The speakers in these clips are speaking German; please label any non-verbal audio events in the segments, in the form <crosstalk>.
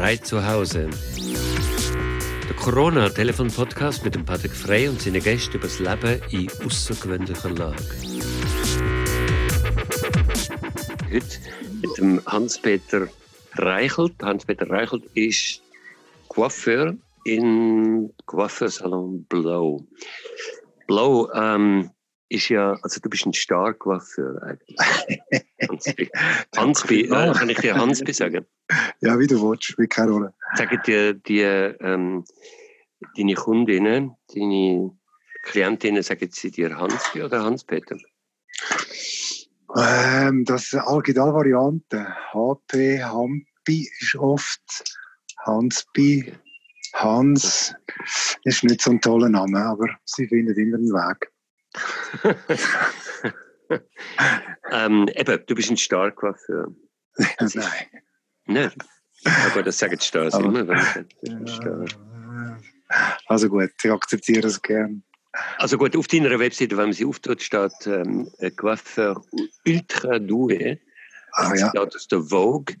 Frei zu Hause. Der Corona-Telefon-Podcast mit dem Patrick Frey und seinen Gästen über das Leben in außergewöhnlicher Lage. Heute mit dem Hans-Peter Reichelt. Hans-Peter Reichelt ist Coiffeur im Coiffeursalon Blow. Blow ähm, ist ja, also du bist ein Star-Coiffeur eigentlich. Hansby. <laughs> Hansby, äh, kann ich dir Hansby sagen? Ja, wie du willst, wie keine Rolle. Sagen dir die, ähm, deine Kundinnen, deine Klientinnen, sagen sie dir Hansby oder Hans-Peter? Ähm, das gibt alle Varianten. HP, Hampi ist oft, Hansby, Hans ist nicht so ein toller Name, aber sie finden immer einen Weg. <laughs> ähm, eben, du bist ein Stark-Coiffeur. <laughs> Nein. Nein. Aber das sagen die Stars Aber- immer. Wenn ich Star. Also gut, ich akzeptiere es gern. Also gut, auf deiner Webseite, wenn man sie auftut, steht ähm, ein Coiffeur ultra doué. Ah, Das ja. steht aus der Vogue.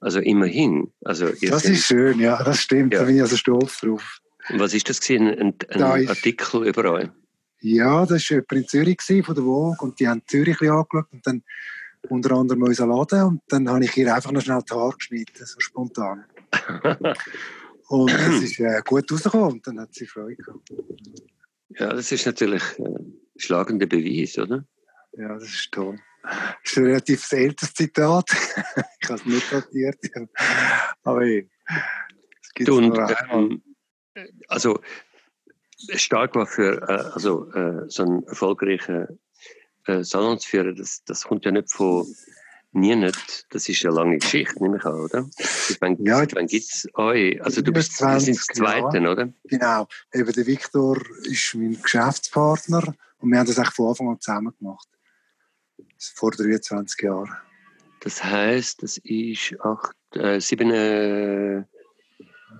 Also immerhin. Also Das seid- ist schön, ja, das stimmt. Ja. Da bin ich also stolz drauf. was ist das gewesen? Ein, ein Artikel überall. Ja, das war jemand in Zürich von der Vogue und die haben Zürich ein angeschaut und dann unter anderem unseren Laden und dann habe ich ihr einfach noch schnell die Haare geschnitten, so spontan. <laughs> Und das ist äh, gut rausgekommen und dann hat sie Freude gehabt. ja, das ist natürlich äh, ein schlagender Beweis, oder? Ja, das ist toll. Das ist ein relativ älteres Zitat. <laughs> ich habe es nicht notiert. Aber es gibt nur einmal. ähm, also stark war für äh, also äh, so einen erfolgreichen äh, Salon zu führen, das, das kommt ja nicht von nie nicht. Das ist eine lange Geschichte, nehme ich an, oder? Ich meine, Ja. wann gibt es euch? Also du bist du bist 20 das Zweite, oder? Genau. Eben der Viktor ist mein Geschäftspartner und wir haben das eigentlich von Anfang an zusammen gemacht. Vor 23 Jahren. Das heißt, das ist acht, äh, sieben, äh,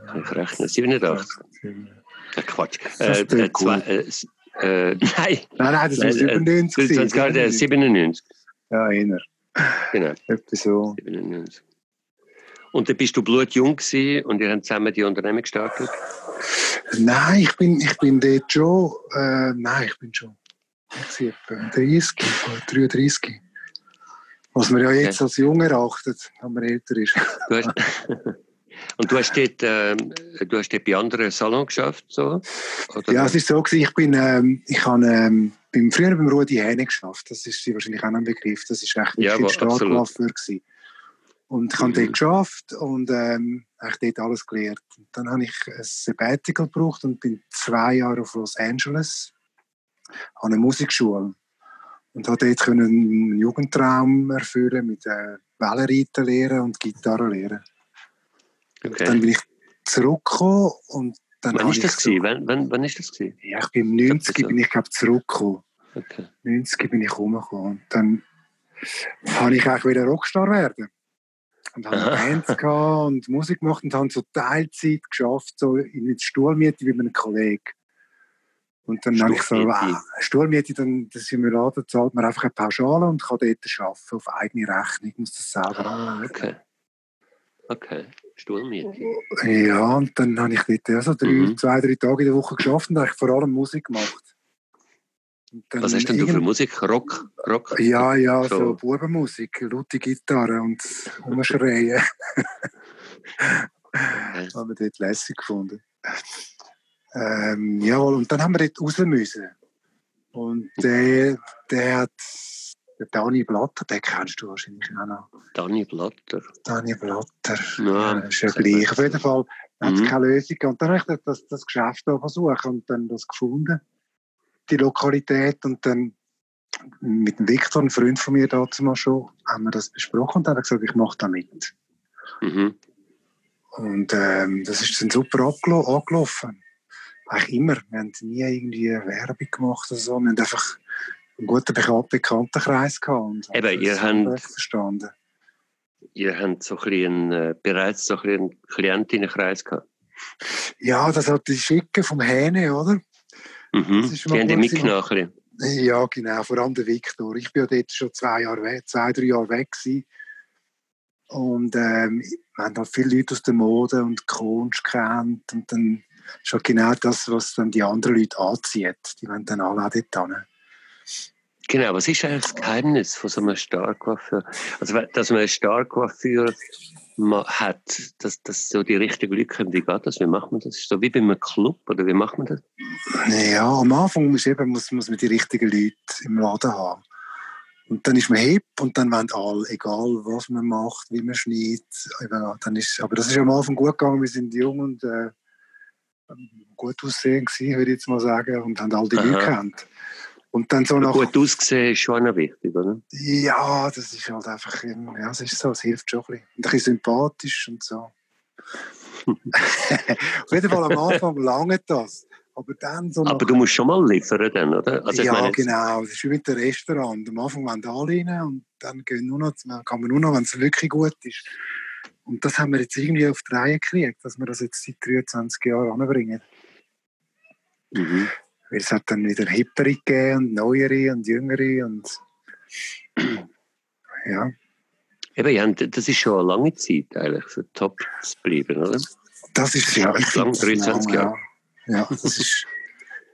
kann ich rechnen, 87. Quatsch. Das Äh, äh, zwei, äh, <laughs> nein, Nein, nein, das 90 sein. 25 Jahre, äh, 97. Ja, einer. Genau. Etwa so. 97. Und dann bist du blutjung gewesen und ihr habt zusammen die Unternehmen gestartet? Nein, ich bin, ich bin dort schon. Äh, nein, ich bin schon. Ich bin etwa 30 oder 33. Was man ja jetzt als jung erachtet, wenn man älter ist. Du hast, <laughs> und du hast, dort, ähm, du hast dort bei anderen Salons geschafft? So? Oder? Ja, es ist so gewesen, ich bin, ähm, ich habe, ähm, beim, früher beim Rudi Hähne geschafft. Das ist wahrscheinlich auch ein Begriff. Das ist echt Ja, ein Startcoiffeur gewesen. Und ich habe Mhm. dort geschafft und ähm, dort alles gelernt. Und dann habe ich ein Sabbatical gebraucht und bin zwei Jahre auf Los Angeles an einer Musikschule. Und habe dort einen Jugendtraum erfüllen mit äh, Wellenreiten lernen und Gitarre lernen. Dann okay. bin ich zurückgekommen und dann Wann ist das ich gewesen? Wann, wann, wann ist das gewesen? Ja, ich bin im 90 so. bin ich glaube zurückgekommen. Okay. 90 bin ich rumgekommen. Und dann habe ich eigentlich wieder Rockstar werden. Und habe. Bands <laughs> gehabt und Musik gemacht und habe so Teilzeit geschafft, so in der Stuhlmiete wie mit einem Kollegen. Und dann habe ich so, Stuhlmiete? wow, Stuhlmiete, dann, im Laden, zahlt man einfach eine Pauschale und kann dort arbeiten, auf eigene Rechnung, muss das selber Ah, okay. Okay. Stuhlmiete. Ja, und dann habe ich dort ja so drei, Mhm. zwei, drei Tage in der Woche geschafft und eigentlich vor allem Musik gemacht. Was hast denn du für Musik? Rock? Rock? Ja, ja, So. so, Bubenmusik, laute Gitarre und Umschreien. <laughs> haben wir dort lässig gefunden. Ähm, jawohl, und dann haben wir dort raus müssen. Und der, der hat, der Dani Blatter, den kennst du wahrscheinlich auch noch. Dani Blatter. Dani Blatter, Ja, ja, ist ja gleich. Auf jeden Fall hat es Mhm. keine Lösung. Und dann habe ich das, das Geschäft da versucht und dann das gefunden, die Lokalität. Und dann mit dem Viktor, ein Freund von mir dazu mal schon, haben wir das besprochen und dann hat er gesagt, ich mache da mit. Mhm. Und ähm, das ist dann super angelaufen. Eigentlich immer. Wir haben nie irgendwie Werbung gemacht oder so. Wir haben einfach einen guten Bekan- Bekanntenkreis gehabt. Und Eben, ihr habt- verstanden. Ihr habt so ein bisschen, äh, bereits so ein einen Klientinnenkreis gehabt. Ja, das hat die Schicke vom Hähne, oder? Mhm. Die haben die gut mitgenommen. Ja, genau. Vor allem der Viktor. Ich bin ja dort schon zwei Jahre weg, zwei, drei Jahre weg gewesen. Und ähm, wir haben halt viele Leute aus der Mode und Kunst kennt. Und dann ist halt genau das, was dann die anderen Leute anzieht. Die wollen dann alle auch dort hin. Genau, was ist eigentlich das Geheimnis von so einem Starcoiffeur? Also, dass man einen Starcoiffeur hat, dass, dass so die richtigen Leute kommen. Wie geht das? Wie macht man das? Ist so wie bei einem Club oder wie macht man das? Ja, am Anfang muss, eben, muss, muss man die richtigen Leute im Laden haben. Und dann ist man hip und dann wollen alle, egal was man macht, wie man schneidet. Dann ist, aber das ist am Anfang gut gegangen. Wir sind jung und äh, gut aussehen gewesen, würde ich jetzt mal sagen, und haben all die Aha. Leute kennt. Und dann so nach, gut aussehen ist schon auch wichtig, oder? Ja, das ist halt einfach, ja, es ist so, es hilft schon ein bisschen. Und ein bisschen sympathisch und so. <laughs> Auf jeden Fall am Anfang lange das. Aber dann so Aber du musst schon mal liefern dann, oder? Also, ja, meine, genau. Das ist wie mit dem Restaurant. Am Anfang wollen alle rein und dann gehen nur noch, kann man nur noch, wenn es wirklich gut ist. Und das haben wir jetzt irgendwie auf die Reihe gekriegt, dass wir das jetzt seit 23 Jahren anbringen. Mhm. Weil es hat dann wieder hippere gegeben und neuere und jüngere und <clears throat> ja. Eben, ja, das ist schon eine lange Zeit eigentlich, für top zu bleiben, oder? Das ist ja, ich lang, 23 Jahre. Ja, ja das ist,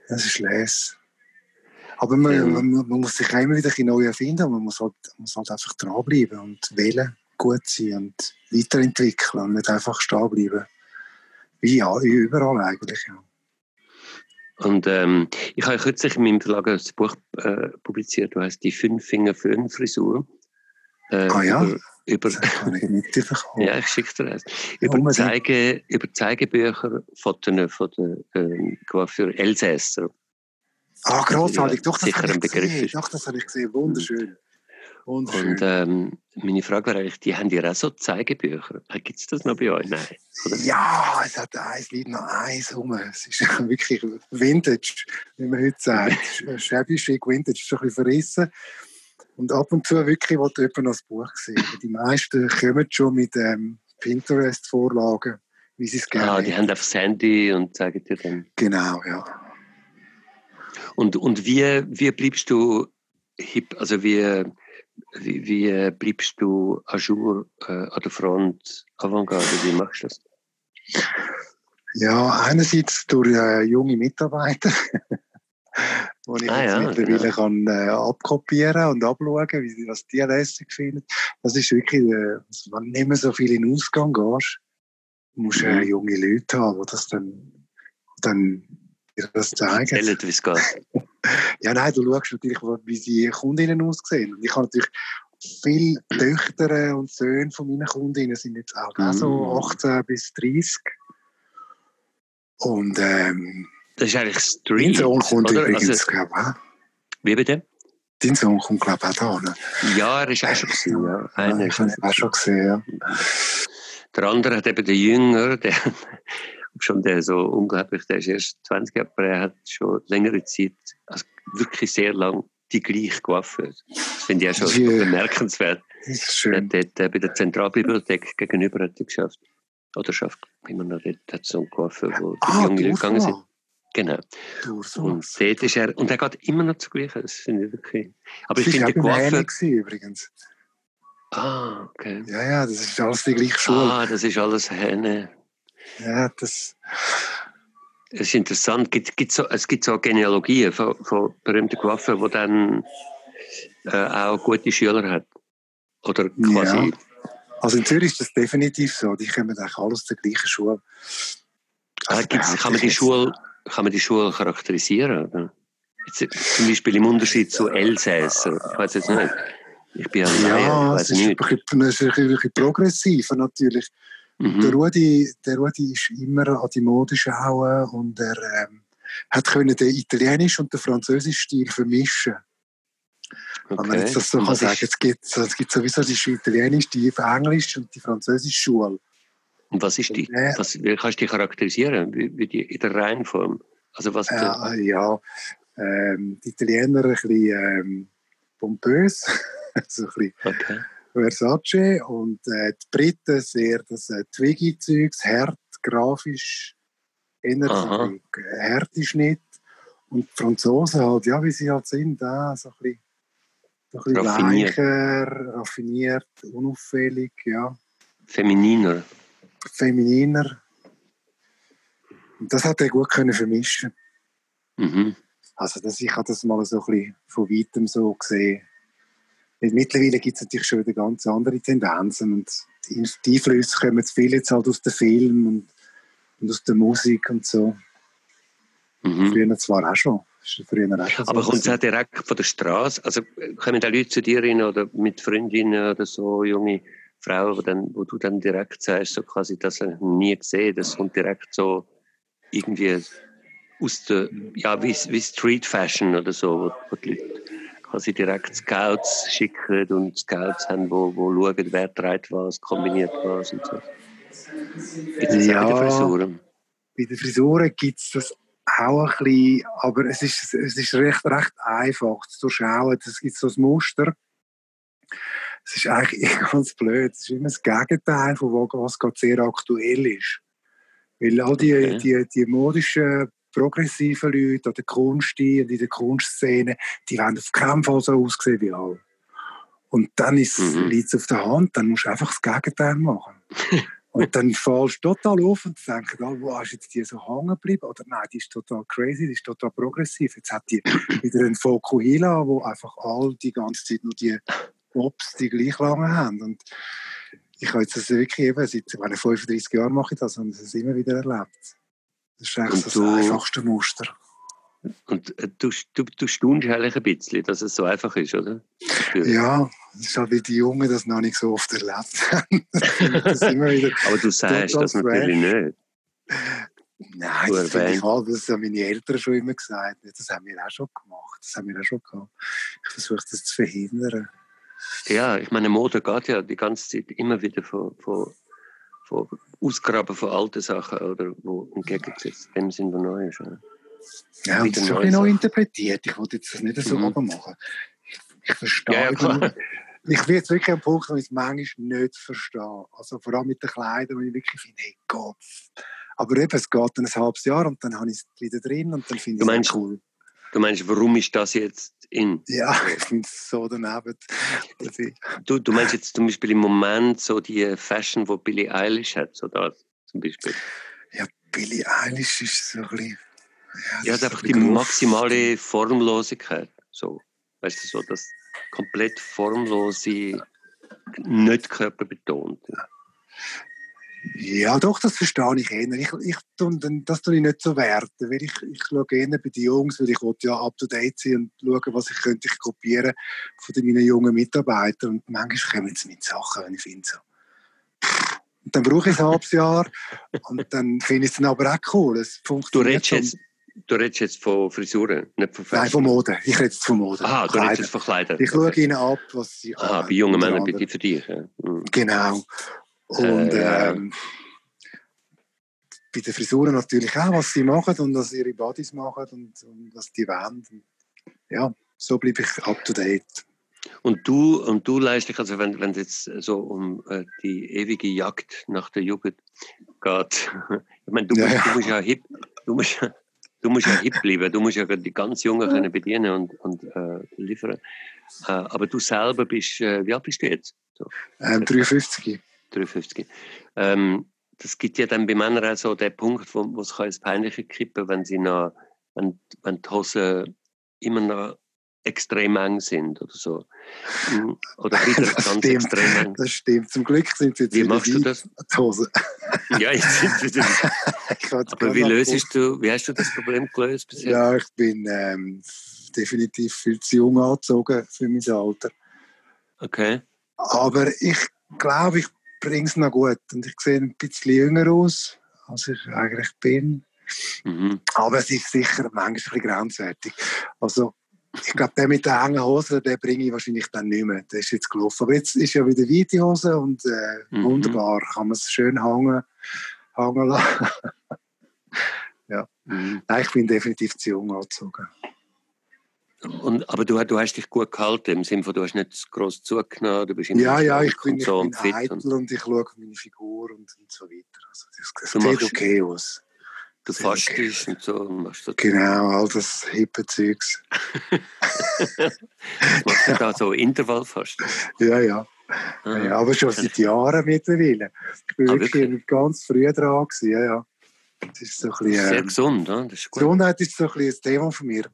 das ist les. Aber man, ja. man, man, muss sich immer wieder ein neu erfinden man muss halt, muss halt einfach dranbleiben und wählen, gut sein und weiterentwickeln und nicht einfach stehen bleiben. Wie, ja, überall eigentlich, ja. Und ähm, ich habe kürzlich in meinem Verlag ein Buch äh, publiziert, das heißt Die Fünf Finger Föhn Frisur. Äh, ah ja? Über, über ich <laughs> ja, ich schicke dir das. Über, ja, Zeige, über Zeigebücher von den, von den ähm, für Elsässer. Ah, großartig. Doch, das habe ich gesehen. Doch, das habe ich gesehen. Wunderschön. Und ähm, meine Frage wäre eigentlich, die haben ja auch so Zeigebücher. Gibt es das noch bei euch? Nein. Oder? Ja, es hat eins, liegt noch eins rum. Es ist <laughs> wirklich Vintage, wie man heute sagt. <laughs> Shabby chic Vintage, ist ein bisschen verrissen. Und ab und zu wirklich wollte jemand noch das Buch sehen. <laughs> Die meisten kommen schon mit ähm, Pinterest-Vorlagen, wie sie es gerne Ah, die haben aufs Handy und zeigen dir dann. Genau, ja. Und, und wie, wie bleibst du hip, also wie wie, wie äh, bleibst du à jour äh, an der Front Avantgarde? Wie machst du das? Ja, einerseits durch äh, junge Mitarbeiter, <laughs> wo ich ah, jetzt ja, mittlerweile ja. kann, äh, abkopieren und abschauen, wie, was die lässig finden. Das ist wirklich, äh, wenn du nicht mehr so viel in den Ausgang gehst, musst du äh, junge Leute haben, die das dann, dann dir das zeigen. Erzählen, wie es geht. <laughs> ja, nein, du schaust natürlich, wie die Kundinnen aussehen. Und ich habe natürlich viele Töchter und Söhne von meinen Kundinnen sind jetzt auch, mm. so 18 bis 30. Und ähm, das ist eigentlich Street, Dein Sohn kommt oder? übrigens, also, glaube ich. Wie bitte? Dein Sohn kommt, glaube ich, auch da. Ne? Ja, er ist auch schon gesehen. Ja. Einer ja, ich auch schon gesehen, ja. Der andere hat eben den Jünger, der schon der so unglaublich, der ist erst 20 Jahre, aber er hat schon längere Zeit, also wirklich sehr lang, die gleiche gewaffnet. Das finde ich auch schon yeah. bemerkenswert. Schön. Der hat dort bei der Zentralbibliothek gegenüber hat er geschafft. Oder schafft immer noch dort, hat so einen Coiffeur, wo die ah, jungen Leute gegangen sind. Genau. Und dort ist er, und er geht immer noch zu gleichen, das finde ich wirklich. Aber das ich finde, der Coiffeur... übrigens. Ah, okay. Ja, ja, das ist alles die gleiche Schule. Ah, das ist alles Hähne. Ja, das. Es ist interessant. Gibt, gibt so, es gibt so Genealogien von, von berühmten Coiffeurs, die dann äh, auch gute Schüler hat. Oder quasi. Ja. Also in Zürich ist das definitiv so. Die kommen eigentlich alle aus der gleichen Schule. Also ah, kann, man die Schule kann man die Schule charakterisieren? Oder? Jetzt, zum Beispiel im Unterschied zu Elsässer. Ich weiß jetzt nicht. Ich bin ja, ja es ist, nicht. Ein bisschen, es ist ein bisschen progressiver natürlich. Mhm. Der, Rudi, der Rudi ist immer an die Mode schauen und er ähm, hat können den italienischen und den französischen Stil vermischen. Okay. Wenn man jetzt das so kann sagen, es gibt, es gibt sowieso die italienische, die Englisch und die französische Schule. Und was ist die? Äh, was, wie kannst du die charakterisieren? Wie, wie die, in der Reihenform? Also was äh, ja, ähm, die Italiener ein bisschen ähm, pompös, <laughs> also ein bisschen okay. Versace und äh, die Briten sehr das äh, Twiggy-Zeugs, hart, grafisch, energy, härte Schnitt und die Franzosen halt, ja, wie sie halt sind, äh, so ein bisschen, so ein bisschen raffiniert. weicher, raffiniert, unauffällig, ja. Femininer. Femininer. Und das hat er gut können vermischen. Mhm. Also das, ich habe das mal so ein bisschen von weitem so gesehen. Weil mittlerweile gibt es natürlich schon wieder ganz andere Tendenzen und die, die Einflüsse kommen viel jetzt halt aus dem Film und, und aus der Musik und so. Mhm. Früher zwar auch schon. Aber kommt es auch direkt von der Straße? Also kommen da Leute zu dir rein oder mit Freundinnen oder so, junge Frauen, wo, dann, wo du dann direkt sagst, so quasi, das habe ich nie gesehen, das kommt direkt so irgendwie aus der, ja, wie, wie Street Fashion oder so, wo, wo die Leute quasi direkt Scouts schicken und Scouts haben, wo, wo schauen, wer trägt was, kombiniert was und so. Gibt es Ja. auch die Frisuren? Bei den Frisuren gibt es das auch ein bisschen, aber es ist, es ist recht, recht einfach zu durchschauen. Es gibt so ein Muster. Es ist eigentlich <laughs> ganz blöd. Es ist immer das Gegenteil von was was gerade sehr aktuell ist. Weil all die, Okay. die, die modischen, progressiven Leute an der Kunst und in der Kunstszene, die wollen auf keinen Fall so aussehen wie alle. Und dann ist Mhm. liegt es auf der Hand, dann musst du einfach das Gegenteil machen. Und dann <laughs> fallst du total auf und denkst, oh, wo ist jetzt die so hängen geblieben? Oder nein, die ist total crazy, die ist total progressiv. Jetzt hat die <clears throat> wieder einen Fokuhila, wo einfach all die ganze Zeit nur die Pops die gleich lange haben. Und ich habe jetzt das wirklich eben, seit ich meine, 35 Jahren mache ich das und es immer wieder erlebt. Das ist eigentlich das du- einfachste Muster. Und äh, du, du, du staunst eigentlich ein bisschen, dass es so einfach ist, oder? Ja, das ist halt, weil die Jungen das noch nicht so oft erlebt haben. <laughs> Aber du sagst das natürlich nicht. Nein, Du das finde ich halt, das haben meine Eltern schon immer gesagt. Das haben wir auch schon gemacht. Das haben wir auch schon gehabt. Ich versuche das zu verhindern. Ja, ich meine, Mode geht ja die ganze Zeit immer wieder von, von, von Ausgraben von alten Sachen, oder wo entgegengesetzt dem sind, was neu ist. Oder? Ja, und das ist ein bisschen neu interpretiert. Ich wollte jetzt das nicht so Mhm. machen. Ich, ich verstehe. Ja. Ich bin jetzt wirklich am Punkt, wo ich es manchmal nicht verstehe. Also vor allem mit den Kleidern, wo ich wirklich finde, hey Gott. Aber eben, es geht dann ein halbes Jahr und dann habe ich es wieder drin und dann finde ich meinst- es cool. Du meinst, warum ist das jetzt in? Ja, <laughs> so daneben. Du, du meinst jetzt zum Beispiel im Moment so die Fashion, die Billie Eilish hat, so das zum Beispiel. Billie Eilish ist so ein bisschen... das Ja, ist einfach ein die maximale Formlosigkeit. So, weißt du, so das komplett formlose, nicht körperbetont. Ja, doch, das verstehe ich eher. Ich, ich, das tue ich nicht so werten, weil ich, ich schaue eher bei den Jungs, weil ich will ja up to date sein und schauen, was ich könnte ich kopieren von meinen jungen Mitarbeitern. Und manchmal kommen sie mit Sachen, wenn ich finde so. Und dann brauche ich ein halbes Jahr und dann finde ich es dann aber auch cool. Es Du funktioniert redest, jetzt, du redest jetzt von Frisuren, nicht von Fashion. Nein, von Mode. Ich rede jetzt von Mode. Aha, du Kleider. redest jetzt von Kleidern. Ich schaue ihnen ab, was sie Aha, anhaben, bei jungen Männern, dir für dich. Ja. Mhm. Genau. Und Äh, ähm, bei den Frisuren natürlich auch, was sie machen und was ihre Bodies machen und, und was die wollen. Und ja, so bleibe ich up to date. Und du, und du leist dich, also wenn wenn es jetzt so um äh, die ewige Jagd nach der Jugend geht, <laughs> ich meine, du, Ja, musst, ja. du musst ja hip, du musst, du musst ja hip bleiben, du musst ja die ganz Jungen können bedienen und, und äh, liefern. Äh, aber du selber bist, äh, wie alt bist du jetzt? So, Ähm, 53. 53. Ähm, das gibt ja dann bei Männern auch so den Punkt, wo, wo es kann ins Peinliche kippen, wenn sie noch, wenn, wenn die Hosen immer noch extrem eng sind oder so. Mm, Oder <laughs> wieder Das ganz stimmt. extrem eng. Das stimmt. Zum Glück sind sie jetzt Wie machst du das? Hose. Ja, jetzt sind wieder. <laughs> Aber wie löst du, wie hast du das Problem gelöst bisher? Ja, ich bin ähm, definitiv viel zu jung angezogen für mein Alter. Okay. Aber ich glaube, ich bringe es noch gut. Und ich sehe ein bisschen jünger aus, als ich eigentlich bin. Mhm. Aber es ist sicher manchmal ein grenzwertig. Also, ich glaube, der mit den engen Hosen, den bringe ich wahrscheinlich dann nicht mehr. Der ist jetzt gelaufen. Aber jetzt ist ja wieder weite Hose und äh, Mhm. wunderbar. Kann man es schön hängen, hängen lassen. <laughs> Mhm. Nein, ich bin definitiv zu jung angezogen. Und, aber du, du hast dich gut gehalten, im Sinne von, du hast nicht groß zugenommen, du bist immer Ja, ja, ich bin, und ich so bin und fit. eitel Und und ich schaue meine Figur und, und so weiter. Also, das, das Du sieht machst- okay aus. du sehr okay. und so. Machst so, Genau, all das hippe Zeugs. <laughs> machst du da so Intervallfasten? <laughs> Ja, ja. Mhm. Ja, aber schon seit Jahren mittlerweile. Ich bin ah, wirklich, wirklich, ganz früh dran gewesen, ja, ja. Das ist so ein bisschen, Sehr ähm, gesund, ja? das ist gut. Gesundheit ist so ein, bisschen ein Thema von mir.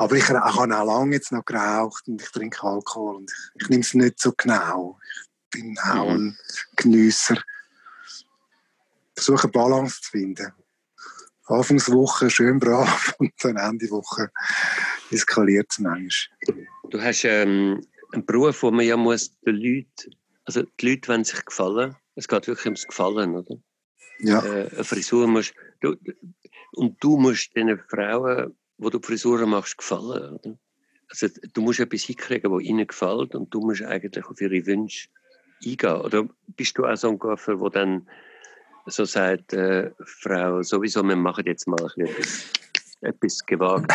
Aber ich, ich habe auch lange jetzt noch geraucht und ich trinke Alkohol und ich, ich nehme es nicht so genau. Ich bin auch mhm. ein Genüsser. Ich versuche eine Balance zu finden. Anfangswoche schön brav <laughs> und dann Ende Woche eskaliert es manchmal. Du hast ähm, einen Beruf, wo man ja muss den Leuten, also die Leute wollen sich gefallen. Es geht wirklich ums Gefallen, oder? Ja. Äh, eine Frisur musst du, und du musst den Frauen, wo du Frisuren machst, gefallen, oder? Also du musst etwas hinkriegen, was ihnen gefällt und du musst eigentlich auf ihre Wünsche eingehen. Oder bist du auch so ein Gaffer, der dann so sagt, äh, Frau, sowieso, wir machen jetzt mal etwas, etwas gewagt.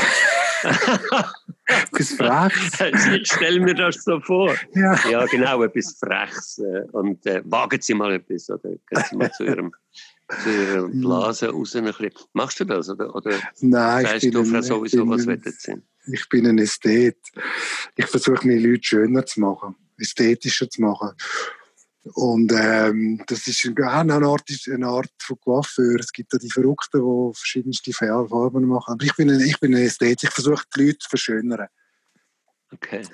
etwas Freches. <laughs> Ich stelle mir das so vor. Ja, ja genau, etwas Freches. Äh, und äh, wagen Sie mal etwas, oder gehen Sie mal zu Ihrem, zu Ihrer hm. Blase raus. Ein bisschen. Machst du das, oder? oder Nein, ich bin du, ein, sowieso, bin was Sie? Ich bin ein Ästhet. Ich versuche, meine Leute schöner zu machen, ästhetischer zu machen. Und ähm, das ist eine Art, eine Art von Coiffeur. Es gibt ja die Verrückten, die verschiedenste Farben machen. Aber ich bin ein, ich bin ein Ästhet. Ich versuche, die Leute zu verschönern. Okay.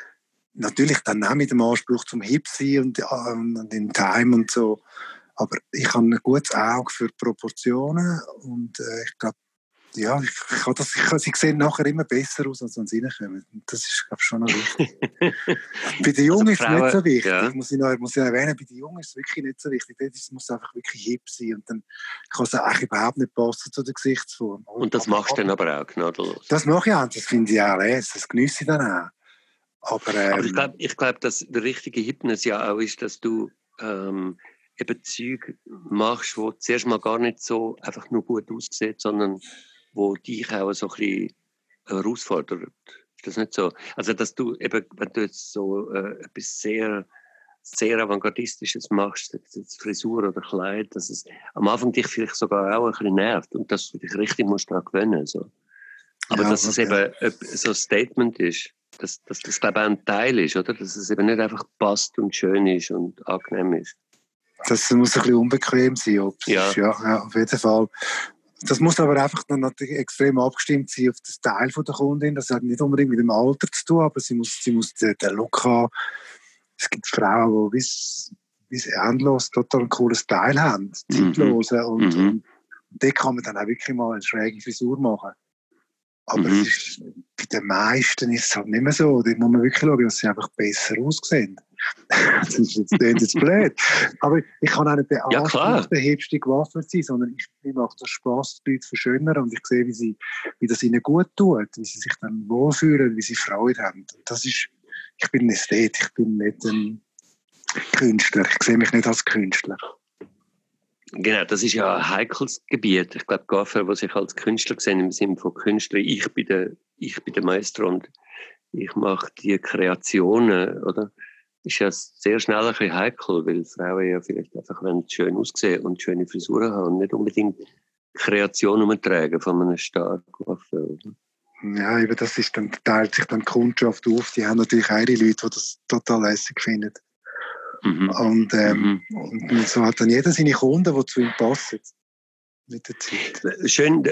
Natürlich dann auch mit dem Anspruch zum Hip sein und, ähm, und in Time und so. Aber ich habe ein gutes Auge für Proportionen und äh, ich glaube, ja, ich, ich, habe das, ich, sie sehen nachher immer besser aus, als wenn sie reinkommen. Das ist, glaube ich, schon noch wichtig. <laughs> bei den Jungen also ist es nicht so wichtig. Ja. Muss, ich noch, muss ich erwähnen, bei den Jungen ist es wirklich nicht so wichtig. Es muss einfach wirklich hip sein und dann kann es eigentlich überhaupt nicht passen zu der Gesichtsform. Und das machst du dann aber auch gnadenlos? Das mache ich auch, das finde ich auch les. Das genieße ich dann auch. Aber, ähm, aber ich glaube, ich glaub, dass der richtige Hipness ja auch ist, dass du ähm, eben Zeug machst, wo zuerst mal gar nicht so einfach nur gut aussieht, sondern wo dich auch so ein bisschen herausfordert. Ist das nicht so? Also, dass du eben, wenn du jetzt so äh, etwas sehr, sehr Avantgardistisches machst, jetzt Frisur oder Kleid, dass es am Anfang dich vielleicht sogar auch ein bisschen nervt und dass du dich richtig musst daran gewöhnen so. Aber ja, dass okay. es eben so ein Statement ist, dass, dass das, glaube ich, auch ein Teil ist, oder? Dass es eben nicht einfach passt und schön ist und angenehm ist. Das muss ein bisschen unbequem sein, ja. Ist, ja, ja, auf jeden Fall. Das muss aber einfach dann natürlich extrem abgestimmt sein auf das Teil von der Kundin. Das hat nicht unbedingt mit dem Alter zu tun, aber sie muss, sie muss den, den Look haben. Es gibt Frauen, die bis, bis endlos total ein cooles Teil haben, zeitlose. Mhm. Und, mhm. und da kann man dann auch wirklich mal eine schräge Frisur machen. Aber mhm. ist, bei den meisten ist es halt nicht mehr so. Da muss man wirklich schauen, dass sie einfach besser aussehen. <laughs> das ist jetzt, jetzt blöd. Aber ich kann auch nicht der ja, Anspruch, der hipste gewaffnet sein, sondern ich, mir macht das Spaß, die Leute zu verschönern und ich sehe, wie, sie, wie das ihnen gut tut, wie sie sich dann wohlfühlen, wie sie Freude haben. Das ist, ich bin ein Ästhet, ich bin nicht ein Künstler. Ich sehe mich nicht als Künstler. Genau, das ist ja ein heikles Gebiet. Ich glaube, Gaffer, die sich als Künstler sehen, im Sinne von Künstler, ich bin der, ich bin der Meister und ich mache die Kreationen, oder? Ist ja sehr schnell ein bisschen heikel, weil Frauen ja vielleicht einfach wenn schön aussehen und schöne Frisuren haben und nicht unbedingt Kreation umtragen von einem starken oder? Ja, eben das ist dann, teilt sich dann die Kundschaft auf. Die haben natürlich ihre Leute, die das total lässig finden. Mhm. Und, ähm, mhm. und so hat dann jeder seine Kunden, die zu ihm passen. Mit der Zeit. Schön,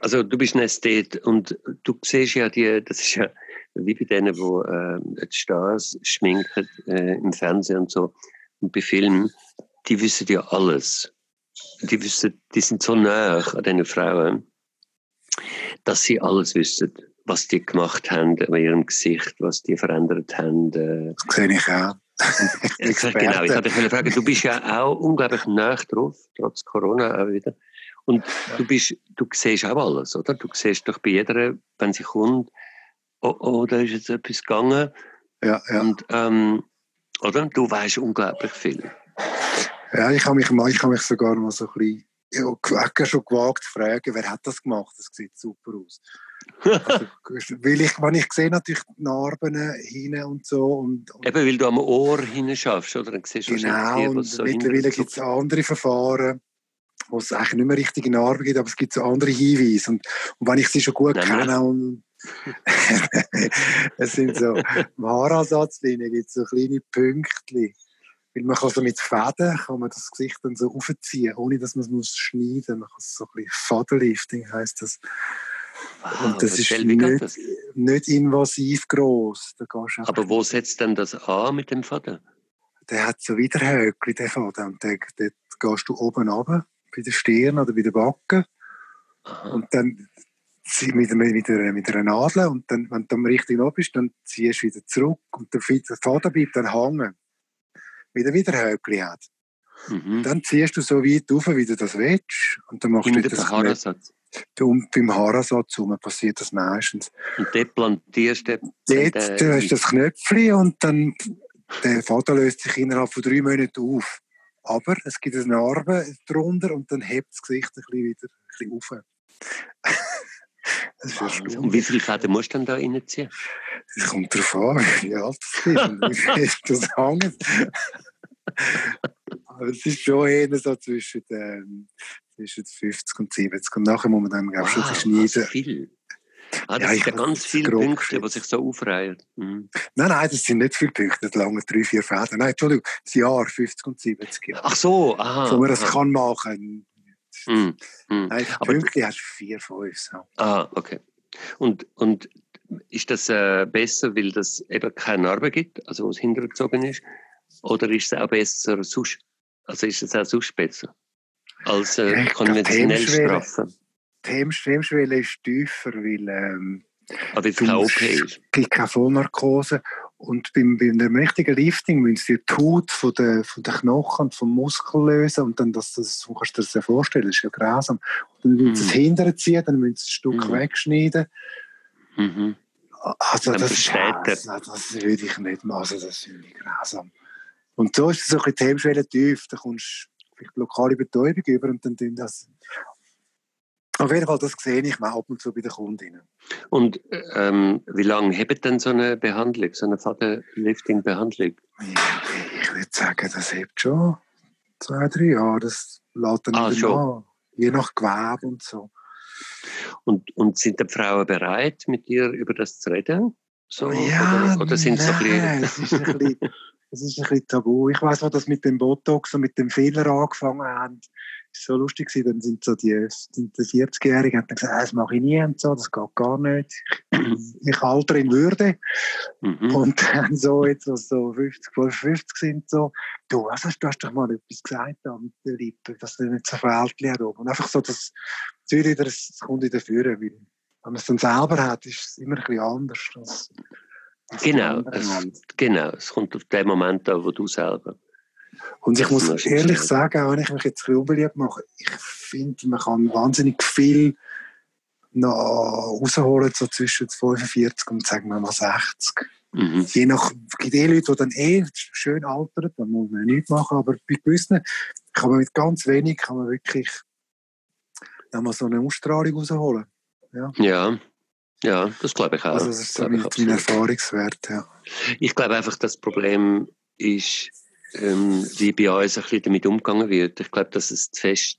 also du bist ein Ästhet und du siehst ja die, das ist ja wie bei denen, die äh, die Stars schminken äh, im Fernsehen und so und bei Filmen, die wissen ja alles. Die wissen, die sind so nah an diesen Frauen, dass sie alles wissen, was die gemacht haben an ihrem Gesicht, was die verändert haben. Äh. Das sehe ich auch. <laughs> genau, ich hatte dich fragen, du bist ja auch unglaublich nah drauf, trotz Corona auch wieder. Und ja. du bist, du siehst auch alles, oder? Du siehst doch bei jeder, wenn sie kommt, oh, oh, da ist jetzt etwas gegangen. Ja, ja. Und, ähm, oder? Du weißt unglaublich viel. Ja, ich habe mich, ich habe mich sogar mal so ein bisschen ja, schon gewagt zu fragen, wer hat das gemacht? Das sieht super aus. also, <laughs> weil ich, wenn ich sehe natürlich die Narben hin und so. Und, und Eben, weil du am Ohr hinschaffst, oder? Dann siehst du genau, und so mittlerweile gibt es andere Verfahren, wo es eigentlich nicht mehr richtige Narben gibt, aber es gibt so andere Hinweise. Und, und wenn ich sie schon gut Nein, kenne und <laughs> es sind so, im Haaransatz gibt es so kleine Pünktchen. Weil man kann so mit Fäden kann man das Gesicht dann so aufziehen, ohne dass man es muss schneiden muss. Man kann es so ein bisschen Fadenlifting heisst das. Wow, und das ist nicht, das? nicht invasiv gross. Aber wo setzt denn das an mit dem Faden? Der hat so wieder Höckli, der Faden. Und dort gehst du oben runter, bei der Stirn oder bei der Backe. Aha. Und dann mit, mit, einer, mit einer Nadel und dann, wenn du richtig oben bist, dann ziehst du wieder zurück und der Faden bleibt dann hängen. Wieder wieder Höckli hat. Mhm. Dann ziehst du so weit auf, wie du das willst. Und dann machst du das Haaransatz. Und beim Haaransatz passiert das meistens. Und dort plantierst du... Dort äh, du hast das Knöpfchen und dann der Faden löst sich innerhalb von drei Monaten auf. Aber es gibt eine Narbe drunter und dann hebt das Gesicht ein bisschen wieder ein bisschen auf. Und wie viele Fäden musst du dann da reinziehen? Es kommt darauf an, wie alt das ist <laughs> das hängt. Aber es ist schon eher so zwischen, ähm, zwischen 50 und 70. Und nachher muss man dann wow, schon schneiden. viel. Ah, das ja, sind ja ganz viele Punkte, die sich so aufreihen. Mhm. Nein, nein, das sind nicht viele Punkte, das lange drei, vier Fäden. Nein, Entschuldigung, das Jahr 50 und 70 Jahre. Ach so, aha. Wo man das aha. kann machen. Mhm. Mhm. Nein, Punkte hast du vier, fünf. So. Ah, okay. Und, und ist das äh, besser, weil das eben keine Narbe gibt, also wo es hintergezogen ist? Oder ist es auch besser sonst, also ist es auch sonst besser? Als äh, konventionell straffen? Die Hemmschwelle ist tiefer, weil ähm, aber es keine OP ist. Es gibt keine Vollnarkose. Und beim, beim richtigen Lifting müssen sie die Haut von den, von den Knochen und vom Muskel lösen. Und dann, das, das, du kannst dir das vorstellen, das ist ja grausam. Und dann müssen sie es mhm. hinterher ziehen, dann müssen sie ein Stück mhm. wegschneiden. Mhm. Also, das, ist, also, das würde ich nicht machen. Also, das finde ich grausam. Und so ist es so ein bisschen die Hemmschwelle tief. Da kommst du vielleicht lokale Betäubung über und dann tun das auf jeden Fall, das sehe ich mal ab und zu bei den Kundinnen. Und ähm, wie lange hebt denn so eine Behandlung, so eine Fadenlifting-Behandlung? Ich, ich würde sagen, das hebt schon zwei, drei Jahre. Das lädt dann ah, schon. An, je nach Gewebe und so. Und, und sind die Frauen bereit, mit dir über das zu reden? So, ja, oder, oder sind nein, so es ist ein bisschen, <laughs> es ist ein bisschen tabu. Ich weiß noch, dass mit dem Botox und mit dem Fehler angefangen haben ist so lustig gewesen. Dann sind so die, die 40-Jährigen haben gesagt, das mache ich nie und so, das geht gar nicht. Ich, ich alter in Würde. Mhm. Und dann so, jetzt, was so 50, 55 sind, so, du, was hast, du hast doch mal etwas gesagt da mit den Lippen, dass du nicht so hat oben. Und einfach so, das, das, das kommt wieder führen, weil, wenn man es dann selber hat, ist es immer ein bisschen anders. Als, als genau, es, genau, es kommt auf den Moment an, wo du selber und ich muss ehrlich sagen, auch wenn ich mich jetzt ein unbeliebt mache, ich finde, man kann wahnsinnig viel noch rausholen, so zwischen 45 und sagen wir mal 60. Mhm. Je nach, es gibt eh Leute, die dann eh schön altern, dann muss man nichts machen, aber bei gewissen kann man mit ganz wenig kann man wirklich mal so eine Ausstrahlung rausholen. Ja. ja. Ja, das glaube ich auch. Also das ist so mein, mein Erfahrungswert, ja. Ich glaube einfach, das Problem ist, ähm, wie bei uns ein bisschen damit umgegangen wird. Ich glaube, dass es zu fest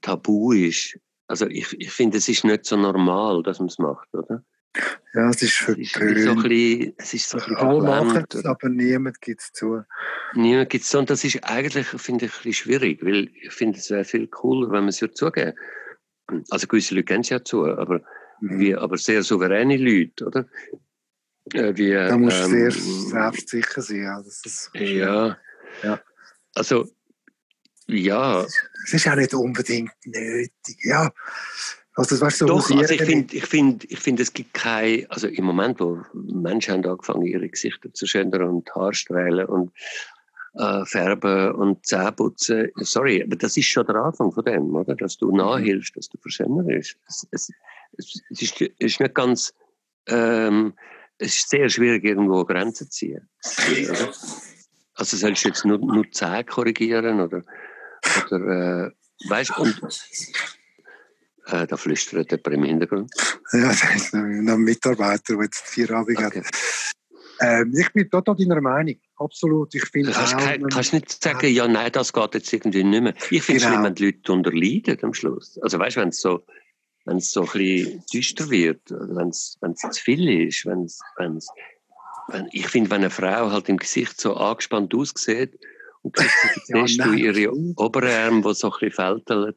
tabu ist. Also ich, ich finde, es ist nicht so normal, dass man es macht, oder? Ja, es ist für es ist so ein bisschen, es ist so ein bisschen Alle machen es, aber niemand gibt es zu. Niemand gibt es zu. Und das ist eigentlich, finde ich, ein bisschen schwierig, weil ich finde, es wäre viel cooler, wenn man es ja zugeben. Also gewisse Leute kennen es ja zu, aber, mhm. wie, aber sehr souveräne Leute, oder? Äh, wie, da musst du ähm, sehr selbstsicher sein. Ja, das ist ja. ja. Also, ja. Es ist auch nicht unbedingt nötig. Ja. Also, weißt, so Doch, also ich finde, ich finde, ich finde, es gibt keine, also im Moment, wo Menschen haben angefangen, ihre Gesichter zu schändern und Haarstreilen und äh, färben und Zähneputzen. Sorry, aber das ist schon der Anfang von dem, oder? Dass du mhm. nachhilfst, dass du Verschänder bist. Es, es, es, ist, es ist nicht ganz, ähm, es ist sehr schwierig, irgendwo Grenzen zu ziehen. Oder? Also sollst du jetzt nur, nur Zähne korrigieren oder, oder äh, weißt und äh, da flüstert jemand im Hintergrund. Ja, das ist ein Mitarbeiter, der jetzt vier Abend okay. hat. Ähm, ich bin total deiner Meinung. Absolut. Ich finde kannst, auch, kannst nicht sagen, ja, nein, das geht jetzt irgendwie nicht mehr. Ich finde es genau. schlimm, wenn die Leute unterleiden am Schluss. Also weißt du, wenn es so wenn es so ein bisschen düster wird, wenn es zu viel ist, wenn's, wenn's, wenn, ich finde, wenn eine Frau halt im Gesicht so angespannt aussieht und gleichzeitig <laughs> ja, siehst du ihre Oberarme, die so ein bisschen fälteln,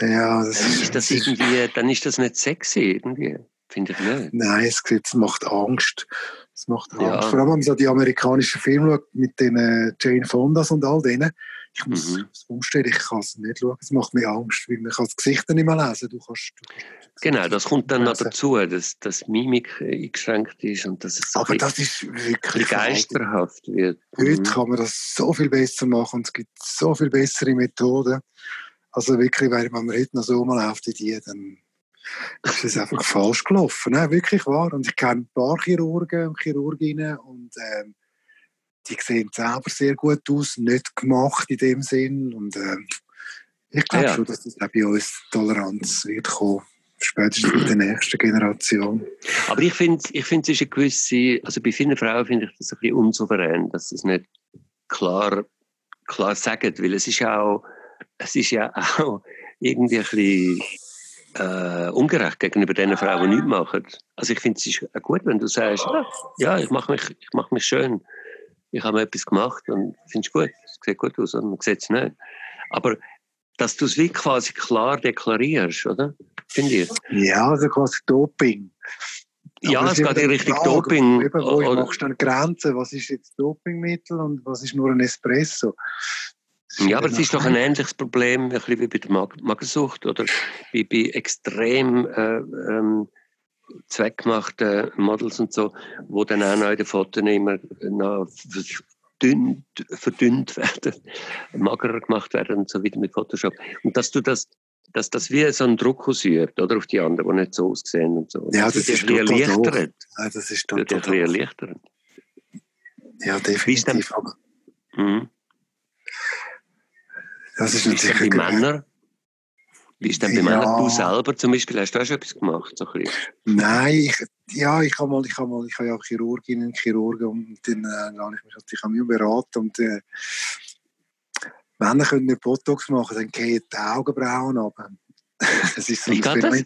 ja, das dann ist das irgendwie, dann ist das nicht sexy irgendwie. Finde ich nicht. Nein, es, es macht Angst. Es macht Angst. Ja. Vor allem, wenn man so die amerikanischen Filme schaut, mit den äh, Jane Fondas und all denen. Ich muss mhm. es umstellen, ich kann es nicht schauen. Es macht mir Angst, weil man kann das Gesicht nicht mehr lesen. Du kannst, du kannst genau, das kommt dann noch dazu, dass, dass Mimik eingeschränkt ist und dass es so Aber das ist wirklich geisterhaft wird. Heute mhm. kann man das so viel besser machen und es gibt so viel bessere Methoden. Also wirklich, wenn man heute noch so rumläuft wie die, dann ist es einfach <laughs> falsch gelaufen. Ne? Wirklich wahr. Und ich kenne ein paar Chirurgen und Chirurginnen und ähm, die sehen selber sehr gut aus, nicht gemacht in dem Sinn. Und äh, ich glaube ja. schon, dass das auch bei uns Toleranz wird kommen. Spätestens mit der nächsten Generation. Aber ich finde, ich find, es ist eine gewisse, also bei vielen Frauen finde ich das ein bisschen unsouverän, dass sie es nicht klar, klar sagen, weil es ist auch, es ist ja auch irgendwie ein bisschen äh, ungerecht gegenüber den Frauen, die nichts machen. Also ich finde, es ist gut, wenn du sagst, ja, ich mache mich, ich mach mich schön. Ich habe etwas gemacht und finde es gut. Es sieht gut aus und man sieht es nicht. Aber dass du es wie quasi klar deklarierst, oder? Finde ich. Ja, also quasi Doping. Ja, es geht in Richtung Frage, Doping. Eben, wo oder, machst du eine Grenze? Was ist jetzt Dopingmittel und was ist nur ein Espresso? Ja, aber es ist doch ein ähnliches Problem, ein bisschen wie bei der Magersucht oder wie bei extrem äh, ähm, zweckgemachten Models und so, wo dann auch noch in den Fotos immer noch verdünnt, verdünnt werden, <laughs> magerer gemacht werden und so wieder mit Photoshop. Und dass du das dass das wie so ein Druck ausübt, oder auf die anderen, die nicht so aussehen und so. Ja, das, das ist total erleichternd. Ja, das ist total das erleichternd. Ja, definitiv. Aber, mhm. Das ist natürlich wie Männer. Wie ist denn bei ja. Du selber zum Beispiel, hast du auch schon etwas gemacht? So Nein, ich, ja, ich habe mal, ich habe mal, ich habe ja Chirurginnen und Chirurgen und dann äh, habe ich mich natürlich mich beraten und äh, Männer können nicht Botox machen, dann gehen die Augenbrauen ab. <laughs> das ist so Wie geht das?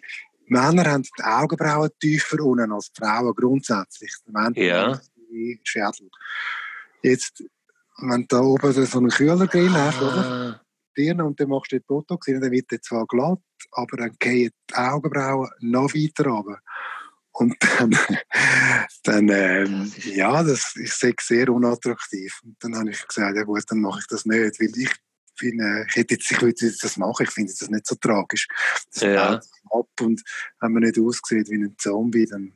Männer haben die Augenbrauen tiefer unten als Frauen grundsätzlich. Männer ja. Schädel. Jetzt, wenn du da oben so einen Kühlergrill ah. hast, oder? Stirn und dann machst du die Botox rein, dann wird er zwar glatt, aber dann gehen die Augenbrauen noch weiter runter. Und dann, <laughs> dann ähm, ja, das ist sehr unattraktiv. Und dann habe ich gesagt, ja gut, dann mache ich das nicht, weil ich finde, ich hätte jetzt, ich würde das machen, ich finde das nicht so tragisch. Das ja. ab und wenn man nicht aussieht wie ein Zombie, dann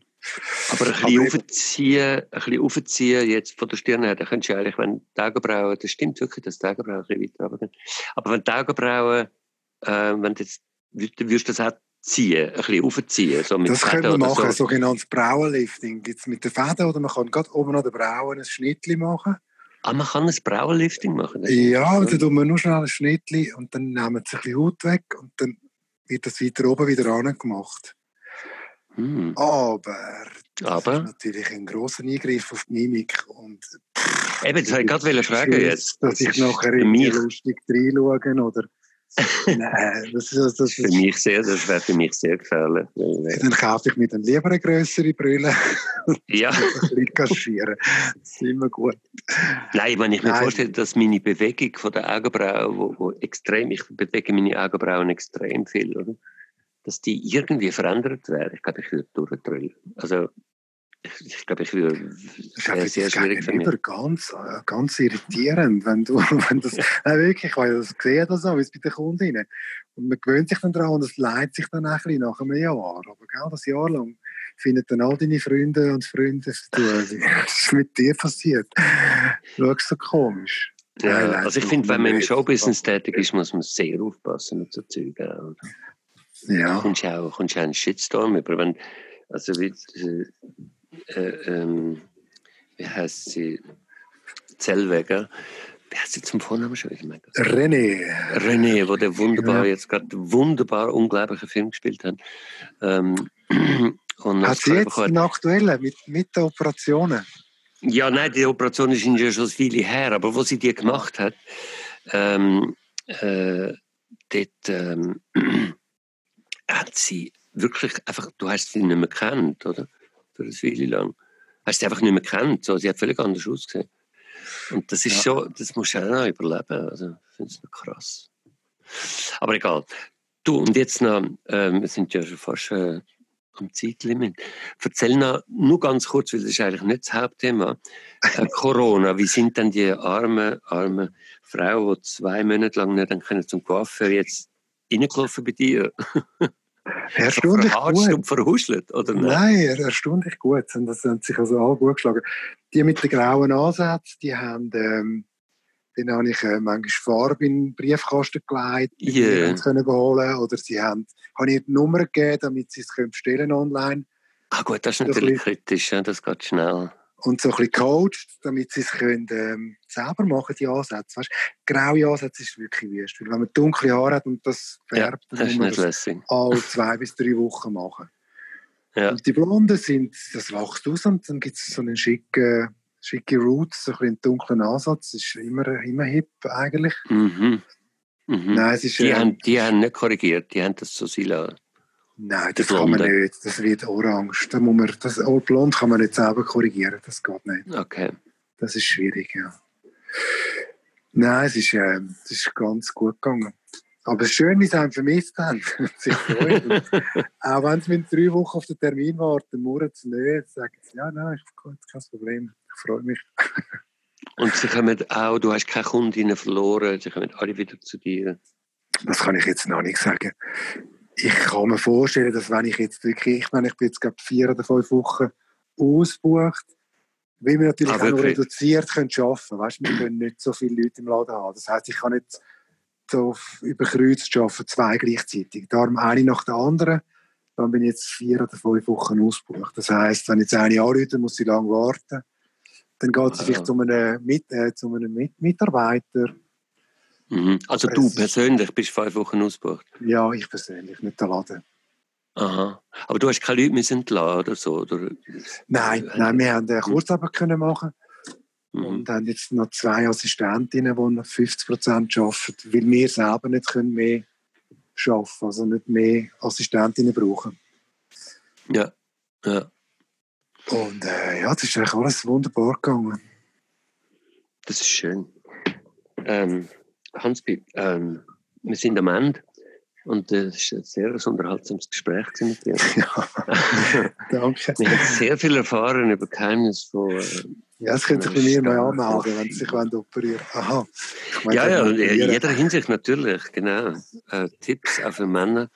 aber ein bisschen aufziehen, ein bisschen aufziehen jetzt von der Stirn her, da könntest du eigentlich, wenn die Augenbrauen, das stimmt wirklich, dass die Augenbrauen ein bisschen weiter runtergehen. Aber wenn die Augenbrauen, äh, wenn du jetzt, würdest du das auch ziehen, ein bisschen aufziehen, so Das können wir machen, so. sogenanntes Brauenlifting. Gibt es mit der Feder oder man kann gerade oben an der Brauen ein Schnittchen machen. Ah, man kann ein Brauenlifting machen? Ja, dann tun wir nur schnell ein Schnittchen und dann nehmen wir ein bisschen Haut weg und dann wird das weiter oben wieder angemacht. Hm. Aber das Aber? ist natürlich ein großer Eingriff auf die Mimik. Und, Eben, das wollte ich gerade fragen jetzt. Dass das ich nachher irgendwie lustig reinschauen oder <laughs> Nein, das, ist, das, für mich sehr, das wäre für mich sehr gefährlich. Dann kaufe ich mir dann lieber eine größere Brille <laughs> ja. ein kaschieren. Das ist immer gut. Nein, wenn ich mir Nein. vorstelle, dass meine Bewegung von der Augenbrauen, wo, wo extrem, ich bewege meine Augenbrauen extrem viel, oder? Dass die irgendwie verändert wäre, ich glaube, ich würde durchdrehen. Also, ich, glaube, ich würde sehr, sehr schwierig für mich. Ganz, äh, ganz irritierend, wenn du, <laughs> wenn das, nein, wirklich, ich habe das gesehen, das es bei den Kundinnen. Und man gewöhnt sich dann daran und es leidet sich dann ein bisschen nach einem Jahr. Aber genau das Jahr lang finden dann all deine Freunde und Freunde, <laughs> was ist mit dir passiert? Du schaust so komisch. Ja, nein, also ich finde, wenn man im Showbusiness tätig ist, muss man sehr aufpassen mit so Zeugen. Ja. Kommst du auch, kommst auch einen Shitstorm über. Wenn, also wie, äh, ähm, wie heißt sie? Zellweger. Wie heißt sie zum Vornamen schon wieder? René. René, wo der wunderbar, ja. jetzt gerade wunderbar unglaublichen Film gespielt hat. Ähm, <clears throat> und hat sie jetzt einen aktuellen mit, mit den Operationen? Ja, nein, die Operation ist ja schon viele her, aber wo sie die gemacht hat, ähm, äh, dort, ähm, <clears throat> hat sie wirklich einfach, du hast sie nicht mehr gekannt, oder? Für eine Weile lang. Hast sie einfach nicht mehr gekannt. So, sie hat völlig anders ausgesehen. Und das ist ja. schon, das musst du auch noch überleben. Also, ich finde es noch krass. Aber egal. Du, und jetzt noch, äh, wir sind ja schon fast äh, am Zeitlimit. Erzähl noch, nur ganz kurz, weil das ist eigentlich nicht das Hauptthema. Äh, <laughs> Corona, wie sind denn die armen, armen Frauen, die zwei Monate lang nicht können zum Coiffeur jetzt reingelaufen bei dir? <laughs> Erstaunlich gut. und verhuschelt, oder nicht? Nein, erstaunlich gut. Das haben sich also alle gut geschlagen. Die mit den grauen Ansätzen, die haben, ähm, dann habe ich äh, manchmal Farbe in den Briefkasten gelegt, die yeah. sie können holen Oder sie haben, habe ich die Nummer gegeben, damit sie es können bestellen online. Ah gut, das ist natürlich kritisch, ja, das geht schnell und so ein bisschen coacht, damit sie es können, ähm, selber machen, die Ansätze. Weißt, graue Ansätze ist wirklich wüst. Weil wenn man dunkle Haare hat und das färbt, ja, dann muss man das alle zwei bis drei Wochen machen. Ja. Und die Blonden sind, das wächst aus und dann gibt es so einen schicken, schicke Roots, so ein bisschen dunklen Ansatz. Das ist immer, immer hip eigentlich. Mhm. Mhm. Nein, es ist, die, äh, haben, die haben nicht korrigiert, die haben das so sein lassen. Nein, das kann man nicht. Das wird orange. Da muss man, das Blond kann man nicht selber korrigieren. Das geht nicht. Okay. Das ist schwierig, ja. Nein, es ist, äh, es ist ganz gut gegangen. Aber es ist schön, wie sie einen vermisst haben. <laughs> <laughs> auch wenn sie mit drei Wochen auf den Termin warten, murren sie nicht. Sagen sie, ja, nein, ist gut, kein Problem. Ich freue mich. <laughs> Und sie kommen auch, du hast keine Kundinnen verloren, sie kommen alle wieder zu dir. Das kann ich jetzt noch nicht sagen ich kann mir vorstellen, dass wenn ich jetzt wirklich, ich meine, ich bin jetzt glaube vier oder fünf Wochen ausgebucht, weil wir natürlich ah, auch nur reduziert können arbeiten weißt, wir können nicht so viele Leute im Laden haben. Das heißt, ich kann nicht so überkreuzt arbeiten, zwei gleichzeitig. Darum eine nach der anderen. Dann bin ich jetzt vier oder fünf Wochen ausgebucht. Das heißt, wenn jetzt eine anruft, muss sie lange warten. Dann geht sie ah. vielleicht zu einem, Mit, äh, zu einem Mit Mitarbeiter Mhm. Also Aber du persönlich bist fünf Wochen ausgebucht? Ja, ich persönlich, nicht der Laden. Aha. Aber du hast keine Leute müssen entlassen oder so? Oder? Nein, äh, nein, wir haben eine Kurzarbeit können machen mhm. und haben jetzt noch zwei Assistentinnen, die 50 Prozent arbeiten, weil wir selber nicht können mehr arbeiten also nicht mehr Assistentinnen brauchen. Ja, ja. Und äh, ja, das ist eigentlich alles wunderbar gegangen. Das ist schön. Ähm, Hans-Pi, ähm, wir sind am Ende. Und es war ein sehr unterhaltsames Gespräch mit dir. <laughs> Ja, <laughs> danke. Wir haben sehr viel erfahren über Geheimnisse von. Äh, ja, das könnte sich bei mir mal anmelden, wenn sie sich operieren Aha. Meine, ja, ja, in jeder Hinsicht natürlich, genau. Äh, Tipps auch für Männer.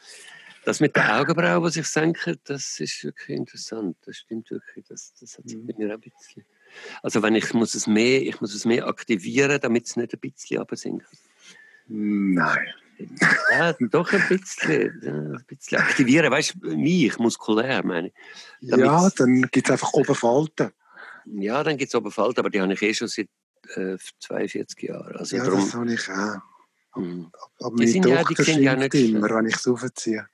Das mit den Augenbrauen, die sich senken, das ist wirklich interessant. Das stimmt wirklich. Das, das hat sich bei mir auch ein bisschen. Also wenn ich muss es mehr, ich muss es mehr aktivieren, damit es nicht ein bisschen absinkt. Nein. Ja, doch ein bisschen, ein bisschen aktivieren, weißt du, mich, muskulär meine ich. Ja, dann gibt es einfach oben Falten. Ja, dann gibt es oben Falten, aber die habe ich eh schon seit äh, 42 Jahren. Also ja, darum, das habe ich auch. Mhm. Aber die meine Tochter ja, ja nicht immer, wenn ich es aufziehe.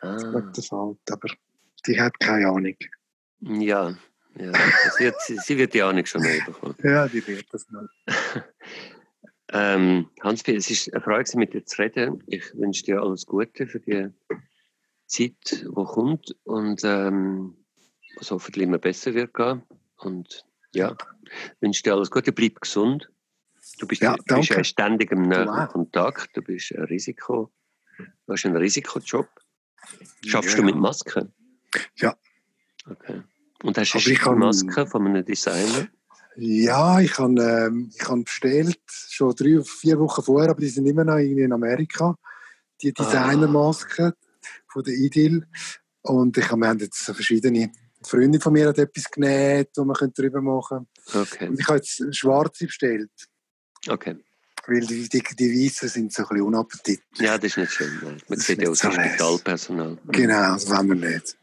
Ah. Das Falten, aber die hat keine Ahnung. Ja, ja, wird, sie wird die Ahnung schon noch bekommen. Ja, die wird das noch. <laughs> ähm, hans es ist eine Freude, mit dir zu reden. Ich wünsche dir alles Gute für die Zeit, die kommt und ähm, was hoffentlich immer besser wird gehen. Und ja, wünsche dir alles Gute, bleib gesund. Du bist, ja, bist ja ständig im wow. Kontakt, du bist ein Risiko, du hast einen Risikojob. Schaffst ja. du mit Masken? Ja. Okay. Und hast du eine Maske von einem Designer? Ja, ich habe ähm, ich hab bestellt, schon drei, vier Wochen vorher, aber die sind immer noch in Amerika. Die. Designermasken ah. von der Idil. Und ich, wir haben jetzt verschiedene Freunde von mir hat etwas genäht, wo man drüber machen könnte. Okay. Und ich habe jetzt schwarze bestellt. Okay. Weil die, die, die Weißen sind so ein bisschen unappetitlich. Ja, das ist nicht schön. Man das sieht ja aus so Spitalpersonal. Genau, das wollen wir nicht.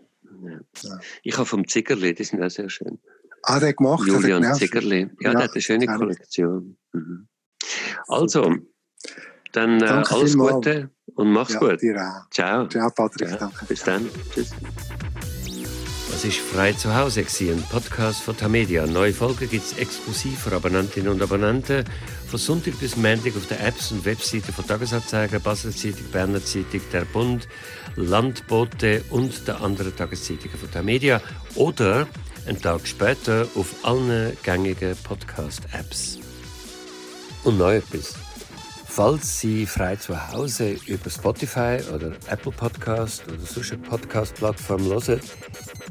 Ja. Ich habe vom Zickerli, die sind auch sehr schön. Ah, der gemacht? Julian hat Zickerli. Ja, ja, der hat eine schöne Kollektion. Mhm. Also, dann äh, alles Gute und mach's ja, gut. Ciao. Ciao, Patrick. Ciao. Bis dann. Tschüss. Das ist frei zu Hause, ein Podcast von Tamedia. Neue Folgen gibt es exklusiv für Abonnentinnen und Abonnenten. Von Sonntag bis Montag auf den Apps und Webseiten von Tagesanzeiger, Basler Zeitung, Berner Zeitung, Der Bund, Landbote und der anderen Tageszeitungen von Tamedia. Oder einen Tag später auf allen gängigen Podcast-Apps. Und noch etwas. Falls Sie frei zu Hause über Spotify oder Apple Podcast oder eine Podcast-Plattform hören,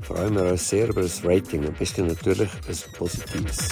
freuen wir uns sehr über das Rating und bist natürlich ein positives.